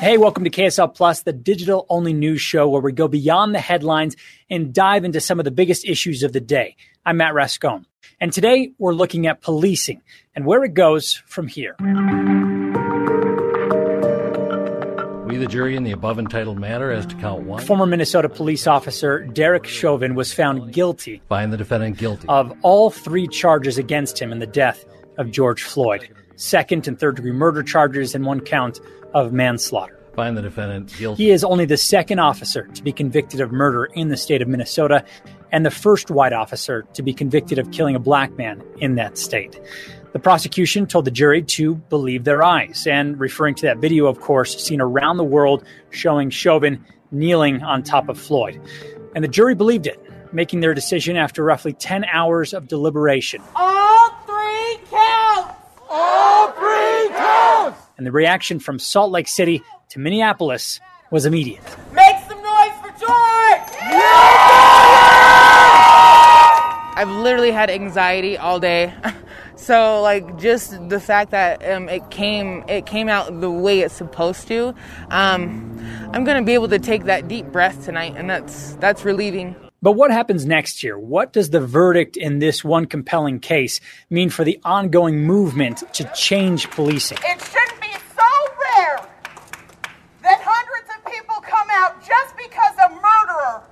Hey, welcome to KSL Plus, the digital only news show where we go beyond the headlines and dive into some of the biggest issues of the day. I'm Matt Rascon. And today we're looking at policing and where it goes from here. We, the jury, in the above entitled matter as to count one. Former Minnesota police officer Derek Chauvin was found guilty. Find the defendant guilty. Of all three charges against him in the death of George Floyd second and third degree murder charges and one count of manslaughter. Find the defendant guilty. He is only the second officer to be convicted of murder in the state of Minnesota and the first white officer to be convicted of killing a black man in that state. The prosecution told the jury to believe their eyes, and referring to that video, of course, seen around the world showing Chauvin kneeling on top of Floyd. And the jury believed it, making their decision after roughly 10 hours of deliberation. All three counts! All three counts! And the reaction from Salt Lake City to Minneapolis was immediate. Make some noise for George! I've literally had anxiety all day. So like just the fact that um, it came it came out the way it's supposed to, um, I'm gonna be able to take that deep breath tonight, and that's that's relieving. But what happens next year? What does the verdict in this one compelling case mean for the ongoing movement to change policing? It shouldn't be so rare that hundreds of people come out just because a murderer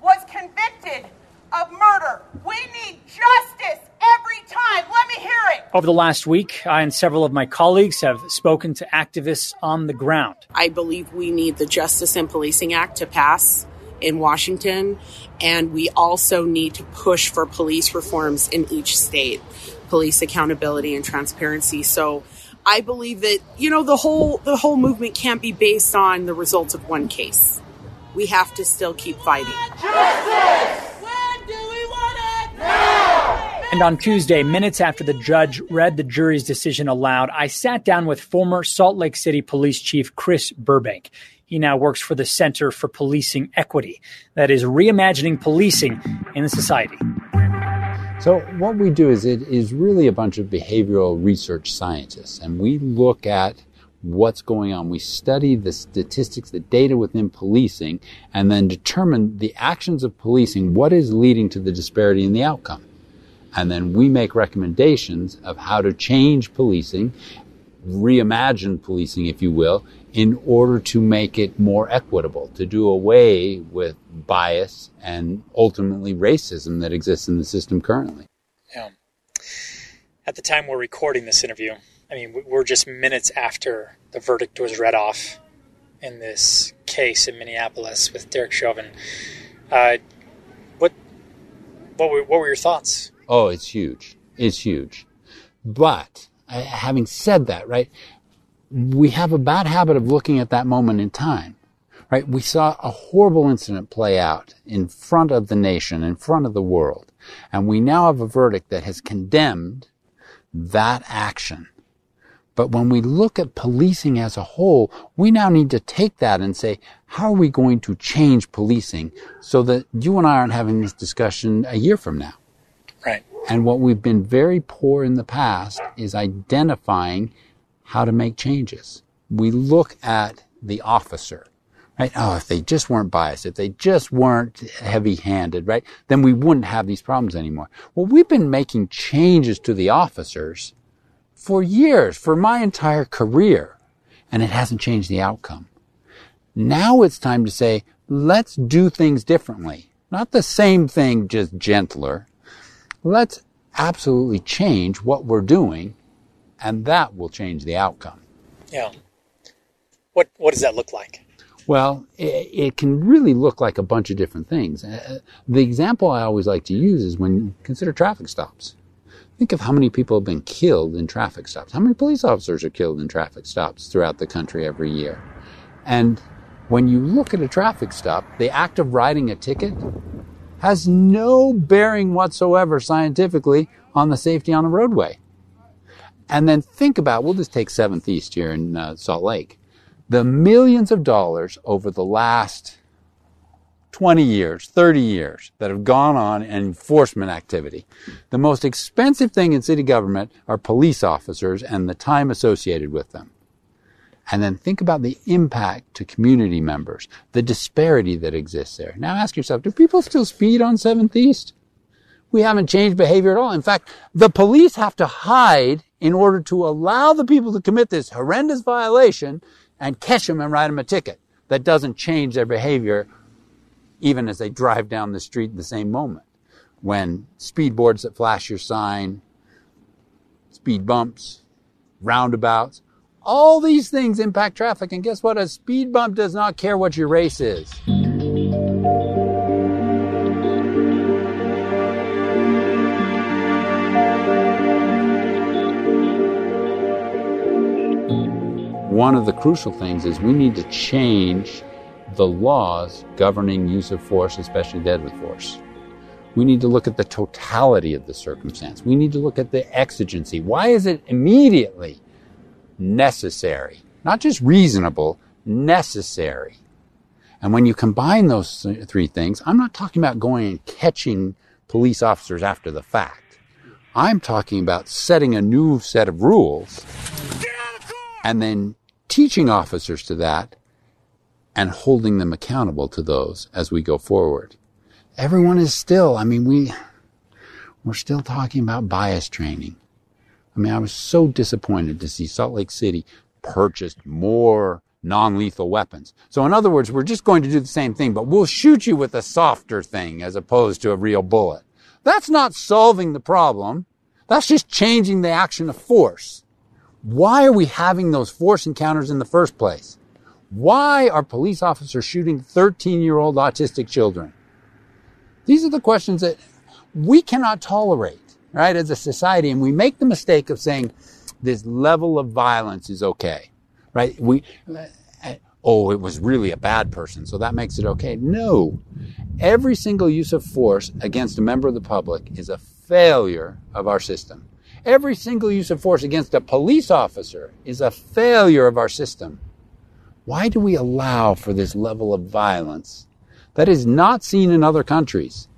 was convicted of murder. We need justice every time. Let me hear it. Over the last week, I and several of my colleagues have spoken to activists on the ground. I believe we need the Justice and Policing Act to pass in Washington, and we also need to push for police reforms in each state, police accountability and transparency. So I believe that you know the whole the whole movement can't be based on the results of one case. We have to still keep fighting. Justice! When do we want it? Now! And on Tuesday, minutes after the judge read the jury's decision aloud, I sat down with former Salt Lake City Police Chief Chris Burbank. He now works for the Center for Policing Equity, that is, reimagining policing in the society. So, what we do is it is really a bunch of behavioral research scientists, and we look at what's going on. We study the statistics, the data within policing, and then determine the actions of policing, what is leading to the disparity in the outcome. And then we make recommendations of how to change policing, reimagine policing, if you will, in order to make it more equitable, to do away with bias and ultimately racism that exists in the system currently. Yeah. At the time we're recording this interview, I mean, we're just minutes after the verdict was read off in this case in Minneapolis with Derek Chauvin. Uh, what, what were, what were your thoughts? Oh, it's huge. It's huge. But uh, having said that, right, we have a bad habit of looking at that moment in time, right? We saw a horrible incident play out in front of the nation, in front of the world. And we now have a verdict that has condemned that action. But when we look at policing as a whole, we now need to take that and say, how are we going to change policing so that you and I aren't having this discussion a year from now? Right. And what we've been very poor in the past is identifying how to make changes. We look at the officer, right? Oh, if they just weren't biased, if they just weren't heavy handed, right? Then we wouldn't have these problems anymore. Well, we've been making changes to the officers for years, for my entire career, and it hasn't changed the outcome. Now it's time to say, let's do things differently. Not the same thing, just gentler. Let's absolutely change what we're doing, and that will change the outcome. Yeah. What What does that look like? Well, it, it, can really look like a bunch of different things. Uh, the example I always like to use is when you consider traffic stops. Think of how many people have been killed in traffic stops. How many police officers are killed in traffic stops throughout the country every year? And when you look at a traffic stop, the act of writing a ticket has no bearing whatsoever scientifically on the safety on a roadway. And then think about, we'll just take 7th East here in uh, Salt Lake. The millions of dollars over the last 20 years, 30 years that have gone on in enforcement activity. The most expensive thing in city government are police officers and the time associated with them. And then think about the impact to community members, the disparity that exists there. Now ask yourself, do people still speed on 7th East? We haven't changed behavior at all. In fact, the police have to hide in order to allow the people to commit this horrendous violation and catch them and write them a ticket. That doesn't change their behavior even as they drive down the street in the same moment. When speed boards that flash your sign, speed bumps, roundabouts, all these things impact traffic. And guess what? A speed bump does not care what your race is. One of the crucial things is we need to change the laws governing use of force, especially deadly force. We need to look at the totality of the circumstance. We need to look at the exigency. Why is it immediately necessary, not just reasonable, necessary. And when you combine those three things, I'm not talking about going and catching police officers after the fact. I'm talking about setting a new set of rules and then teaching officers to that and holding them accountable to those as we go forward. Everyone is still, I mean, we, we're still talking about bias training. I mean, I was so disappointed to see Salt Lake City purchased more non-lethal weapons. So in other words, we're just going to do the same thing, but we'll shoot you with a softer thing as opposed to a real bullet. That's not solving the problem. That's just changing the action of force. Why are we having those force encounters in the first place? Why are police officers shooting 13 year old autistic children? These are the questions that we cannot tolerate right, as a society, and we make the mistake of saying this level of violence is okay, right? We, oh, it was really a bad person, so that makes it okay. No. Every single use of force against a member of the public is a failure of our system. Every single use of force against a police officer is a failure of our system. Why do we allow for this level of violence that is not seen in other countries?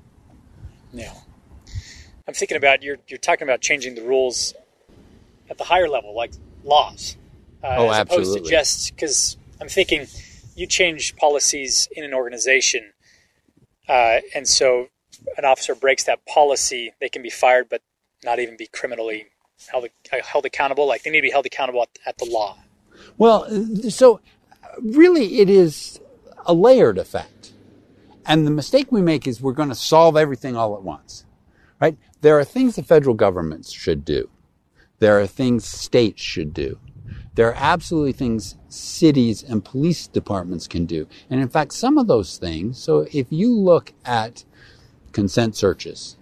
Yeah. I'm thinking about you're you're talking about changing the rules at the higher level, like laws, uh, oh, as absolutely. opposed to just because I'm thinking you change policies in an organization, uh, and so an officer breaks that policy, they can be fired, but not even be criminally held uh, held accountable. Like they need to be held accountable at, at the law. Well, so really, it is a layered effect. And the mistake we make is we're going to solve everything all at once right? There are things the federal governments should do. There are things states should do. There are absolutely things cities and police departments can do. And in fact, some of those things, so if you look at consent searches,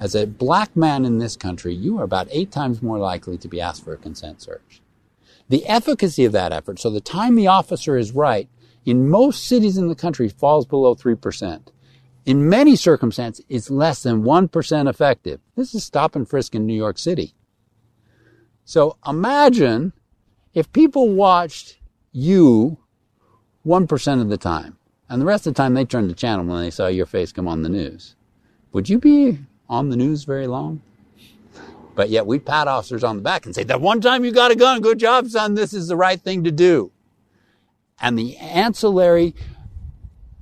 as a black man in this country, you are about eight times more likely to be asked for a consent search. The efficacy of that effort, so the time the officer is right, in most cities in the country falls below 3% in many circumstances, it's less than 1% effective. This is stop and frisk in New York City. So imagine if people watched you 1% of the time, and the rest of the time they turned the channel when they saw your face come on the news. Would you be on the news very long? But yet we pat officers on the back and say, that one time you got a gun, good job, son, this is the right thing to do. And the ancillary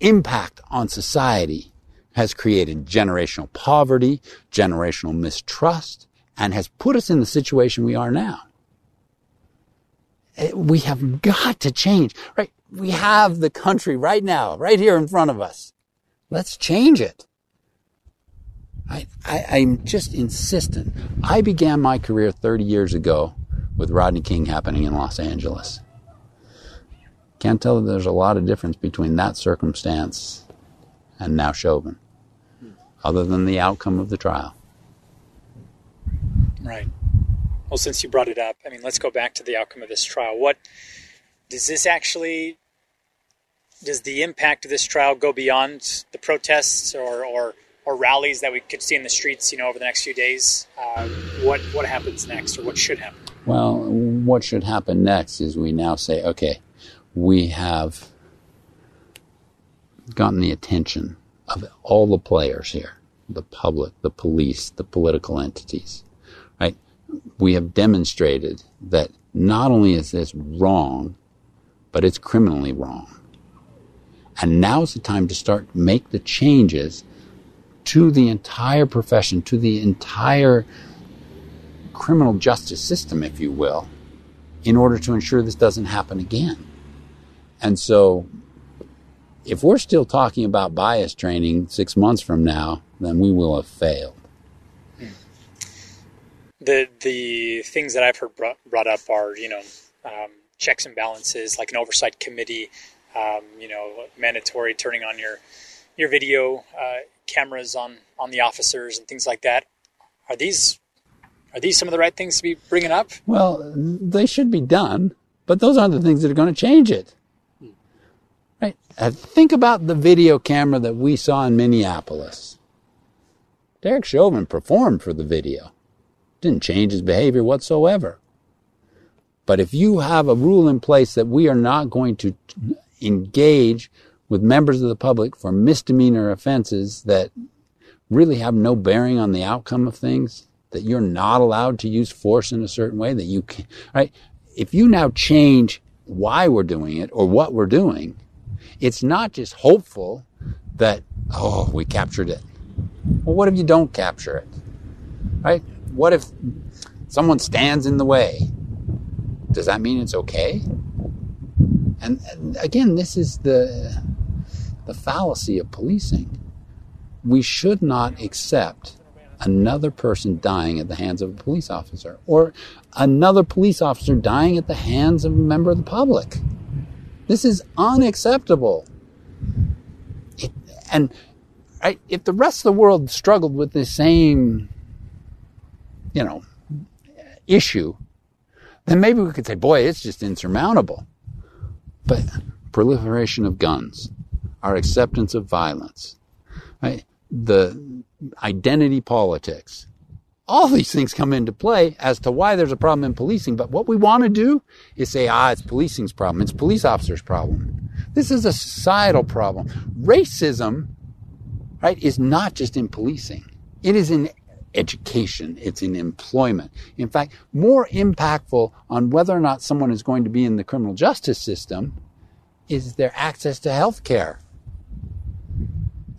impact on society has created generational poverty, generational mistrust, and has put us in the situation we are now. Eh, we have got to change, right? We have the country right now, right here in front of us. Let's change it. I, I, am just insistent. I began my career 30 years ago with Rodney King happening in Los Angeles. Can't tell that there's a lot of difference between that circumstance and now Chauvin, other than the outcome of the trial. Right. Well, since you brought it up, I mean, let's go back to the outcome of this trial. What does this actually? Does the impact of this trial go beyond the protests or, or or rallies that we could see in the streets, you know, over the next few days? Uh, what what happens next, or what should happen? Well, what should happen next is we now say, okay, we have gotten the attention of all the players here, the public, the police, the political entities, right? We have demonstrated that not only is this wrong, but it's criminally wrong. And now's the time to start make the changes to the entire profession, to the entire criminal justice system, if you will, in order to ensure this doesn't happen again. And so, if we're still talking about bias training six months from now, then we will have failed. The the things that I've heard brought, brought up are you know um, checks and balances, like an oversight committee, um, you know, mandatory turning on your your video uh, cameras on on the officers and things like that. Are these are these some of the right things to be bringing up? Well, they should be done, but those aren't the things that are going to change it. Right? Uh, think about the video camera that we saw in Minneapolis. Derek Chauvin performed for the video. Didn't change his behavior whatsoever. But if you have a rule in place that we are not going to engage with members of the public for misdemeanor offenses that really have no bearing on the outcome of things, that you're not allowed to use force in a certain way, that you can, right? If you now change why we're doing it or what we're doing, it's not just hopeful that, oh, we captured it. Well, what if you don't capture it? Right? What if someone stands in the way? Does that mean it's okay? And, and again, this is the the fallacy of policing. We should not accept another person dying at the hands of a police officer or another police officer dying at the hands of a member of the public. This is unacceptable. It, and right, if the rest of the world struggled with the same, you know, issue, then maybe we could say, boy, it's just insurmountable. But proliferation of guns, our acceptance of violence, right? the identity politics. All these things come into play as to why there's a problem in policing. But what we want to do is say, ah, it's policing's problem. It's police officers' problem. This is a societal problem. Racism, right, is not just in policing. It is in education. It's in employment. In fact, more impactful on whether or not someone is going to be in the criminal justice system is their access to health care.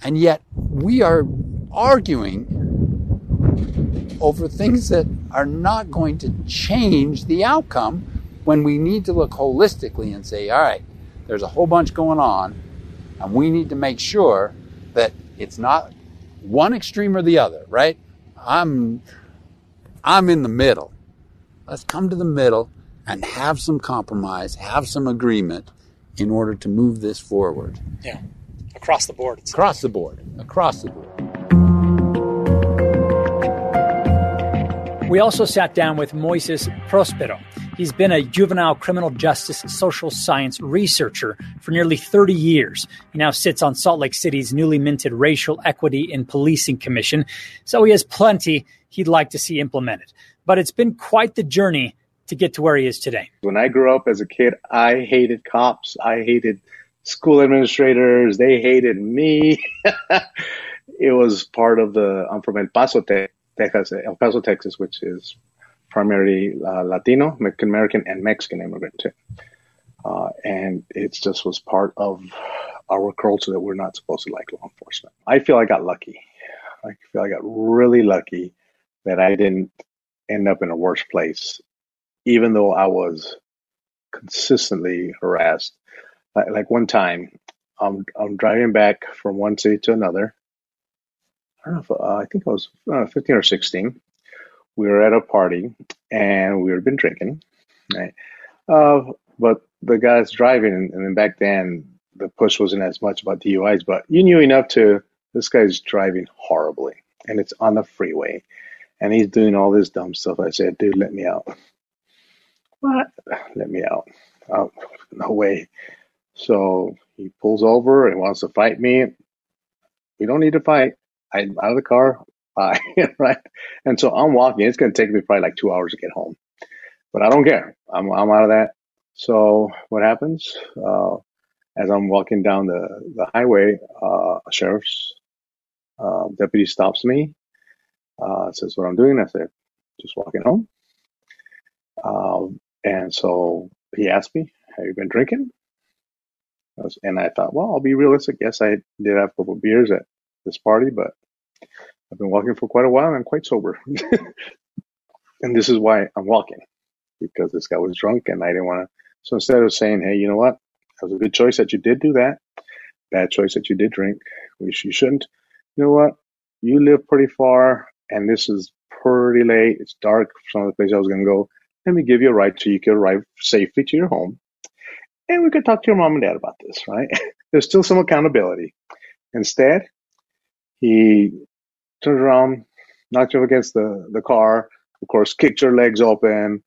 And yet we are arguing over things that are not going to change the outcome when we need to look holistically and say, all right, there's a whole bunch going on, and we need to make sure that it's not one extreme or the other, right? I'm I'm in the middle. Let's come to the middle and have some compromise, have some agreement in order to move this forward. Yeah across the board. Across the board. Across the board. We also sat down with Moises Prospero. He's been a juvenile criminal justice social science researcher for nearly 30 years. He now sits on Salt Lake City's newly minted Racial Equity in Policing Commission, so he has plenty he'd like to see implemented. But it's been quite the journey to get to where he is today. When I grew up as a kid, I hated cops. I hated school administrators. They hated me. it was part of the, I'm from El Paso, Texas, El Paso, Texas, which is primarily uh, Latino, Mexican American, and Mexican immigrant too. Uh, and it just was part of our culture that we're not supposed to like law enforcement. I feel I got lucky. I feel I got really lucky that I didn't end up in a worse place, even though I was consistently harassed. Like, like one time, I'm I'm driving back from one city to another. I don't know if uh, I think I was uh, 15 or 16. We were at a party and we had been drinking, right? Uh, but the guys driving, and, and back then the push wasn't as much about DUIs, but you knew enough to this guy's driving horribly, and it's on the freeway, and he's doing all this dumb stuff. I said, dude, let me out. What? Let me out. Oh, no way. So he pulls over and wants to fight me. We don't need to fight. I'm out of the car. Bye. right. And so I'm walking. It's going to take me probably like two hours to get home, but I don't care. I'm, I'm out of that. So what happens? Uh, as I'm walking down the, the highway, uh, a sheriff's uh, deputy stops me, uh, says what I'm doing. I said, just walking home. Um, and so he asked me, have you been drinking? Was, and I thought, well, I'll be realistic. Yes, I did have a couple of beers at this party, but I've been walking for quite a while and I'm quite sober. and this is why I'm walking because this guy was drunk and I didn't want to. So instead of saying, hey, you know what? That was a good choice that you did do that. Bad choice that you did drink. Which you shouldn't. You know what? You live pretty far and this is pretty late. It's dark some of the places I was going to go. Let me give you a ride so you can arrive safely to your home. And we could talk to your mom and dad about this, right? There's still some accountability. Instead, he turned around, knocked you against the, the car, of course, kicked your legs open,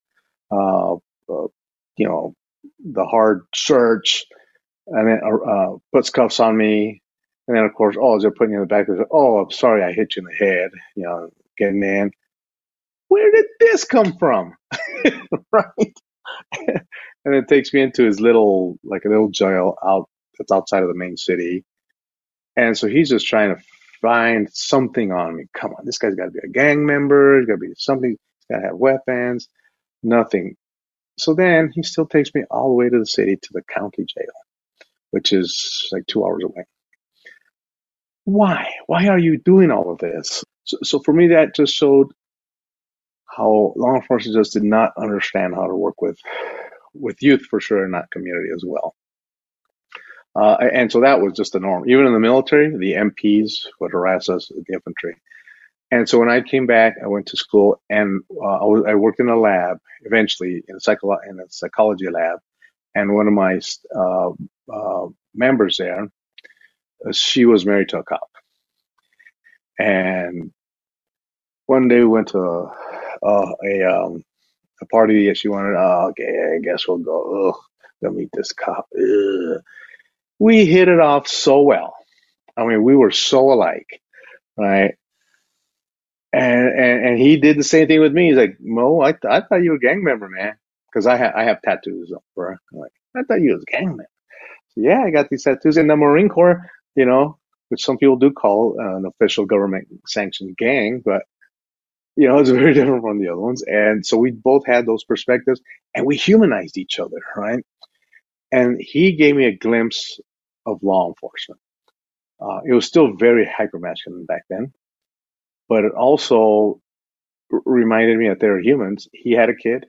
uh, uh, you know, the hard search, and then uh, uh puts cuffs on me. And then, of course, oh, they're putting you in the back, they say, oh, I'm sorry, I hit you in the head, you know, getting in. Where did this come from? right? And it takes me into his little, like a little jail out that's outside of the main city. And so he's just trying to find something on me. Come on, this guy's got to be a gang member. He's got to be something. He's got to have weapons. Nothing. So then he still takes me all the way to the city to the county jail, which is like two hours away. Why? Why are you doing all of this? So, so for me, that just showed how law enforcement just did not understand how to work with with youth for sure, and not community as well. Uh, and so that was just the norm. Even in the military, the MPs would harass us, the infantry. And so when I came back, I went to school and uh, I, was, I, worked in a lab eventually in a, psycho- in a psychology lab. And one of my uh, uh members there, uh, she was married to a cop. And one day we went to a, a, um, a party that she wanted. Oh, okay, I guess we'll go. Ugh, go meet this cop. Ugh we hit it off so well. I mean, we were so alike, right? And and, and he did the same thing with me. He's like, Mo, I, th- I thought you were a gang member, man, because I have I have tattoos. Bro. I'm like, I thought you was a gang member. So, yeah, I got these tattoos in the Marine Corps, you know, which some people do call uh, an official government sanctioned gang, but you know, it's very different from the other ones. And so we both had those perspectives, and we humanized each other, right? and he gave me a glimpse of law enforcement. Uh, it was still very hyper masculine back then, but it also reminded me that they're humans. He had a kid.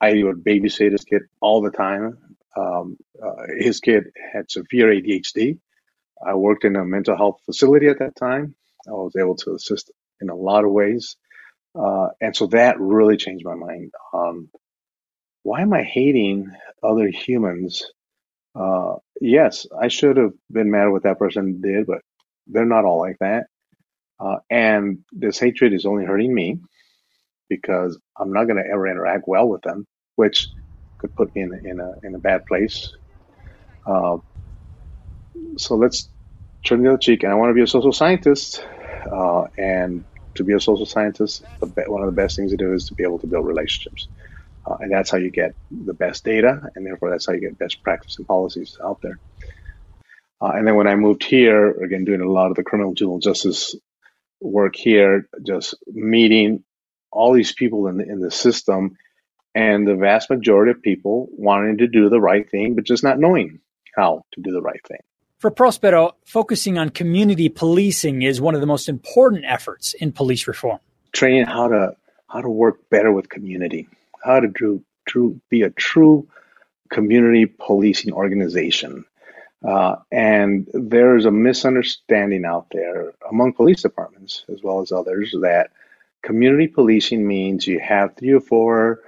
I would babysit his kid all the time. Um, uh, his kid had severe ADHD. I worked in a mental health facility at that time. I was able to assist in a lot of ways. Uh, and so that really changed my mind on why am I hating other humans? Uh, yes, I should have been mad at what that person did, but they're not all like that. Uh, and this hatred is only hurting me because I'm not going to ever interact well with them, which could put me in, in a in a bad place. Uh, so let's turn the other cheek. And I want to be a social scientist. Uh, and to be a social scientist, the, one of the best things to do is to be able to build relationships. Uh, and that's how you get the best data, and therefore that's how you get best practice and policies out there. Uh, and then when I moved here, again, doing a lot of the criminal juvenile justice work here, just meeting all these people in the, in the system, and the vast majority of people wanting to do the right thing, but just not knowing how to do the right thing. For Prospero, focusing on community policing is one of the most important efforts in police reform. Training how to how to work better with community, how to do, true, be a true community policing organization. Uh, and there's a misunderstanding out there among police departments as well as others that community policing means you have three or four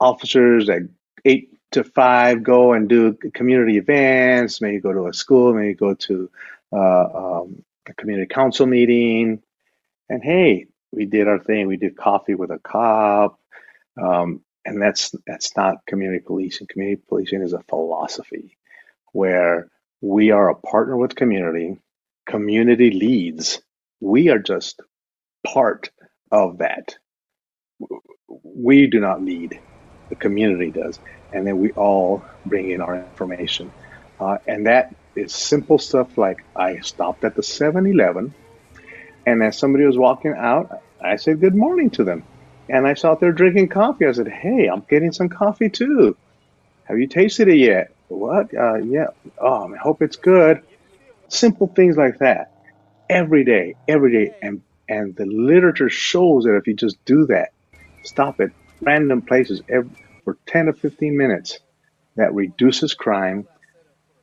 officers that eight to five go and do community events, maybe go to a school, maybe go to uh, um, a community council meeting, and hey, we did our thing. We did coffee with a cop, um, and that's that's not community policing. Community policing is a philosophy where we are a partner with community. Community leads. We are just part of that. We do not lead. The community does, and then we all bring in our information, uh, and that is simple stuff like I stopped at the 7-Eleven, and as somebody was walking out, I said good morning to them, and I saw they're drinking coffee. I said, "Hey, I'm getting some coffee too. Have you tasted it yet?" What? Uh, yeah. Oh, I hope it's good. Simple things like that every day, every day, and and the literature shows that if you just do that, stop at random places every, for 10 to 15 minutes, that reduces crime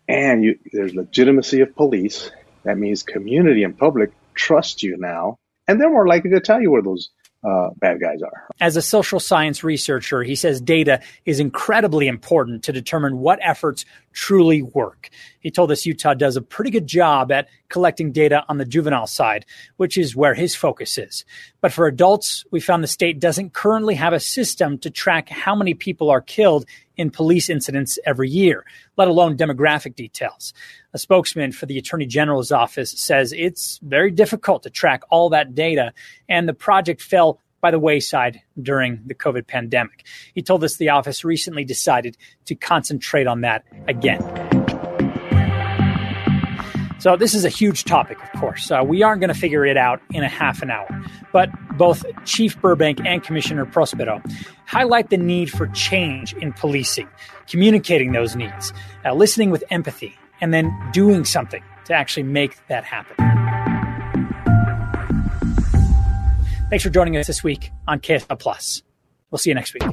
and you, there's legitimacy of police. That means community and public trust you now, and they're more likely to tell you where those uh, bad guys are. As a social science researcher, he says data is incredibly important to determine what efforts truly work. He told us Utah does a pretty good job at collecting data on the juvenile side, which is where his focus is. But for adults, we found the state doesn't currently have a system to track how many people are killed in police incidents every year, let alone demographic details. A spokesman for the Attorney General's office says it's very difficult to track all that data, and the project fell by the wayside during the COVID pandemic. He told us the office recently decided to concentrate on that again. So, this is a huge topic, of course. Uh, we aren't going to figure it out in a half an hour. But both Chief Burbank and Commissioner Prospero highlight the need for change in policing, communicating those needs, uh, listening with empathy, and then doing something to actually make that happen. Thanks for joining us this week on KSL Plus. We'll see you next week.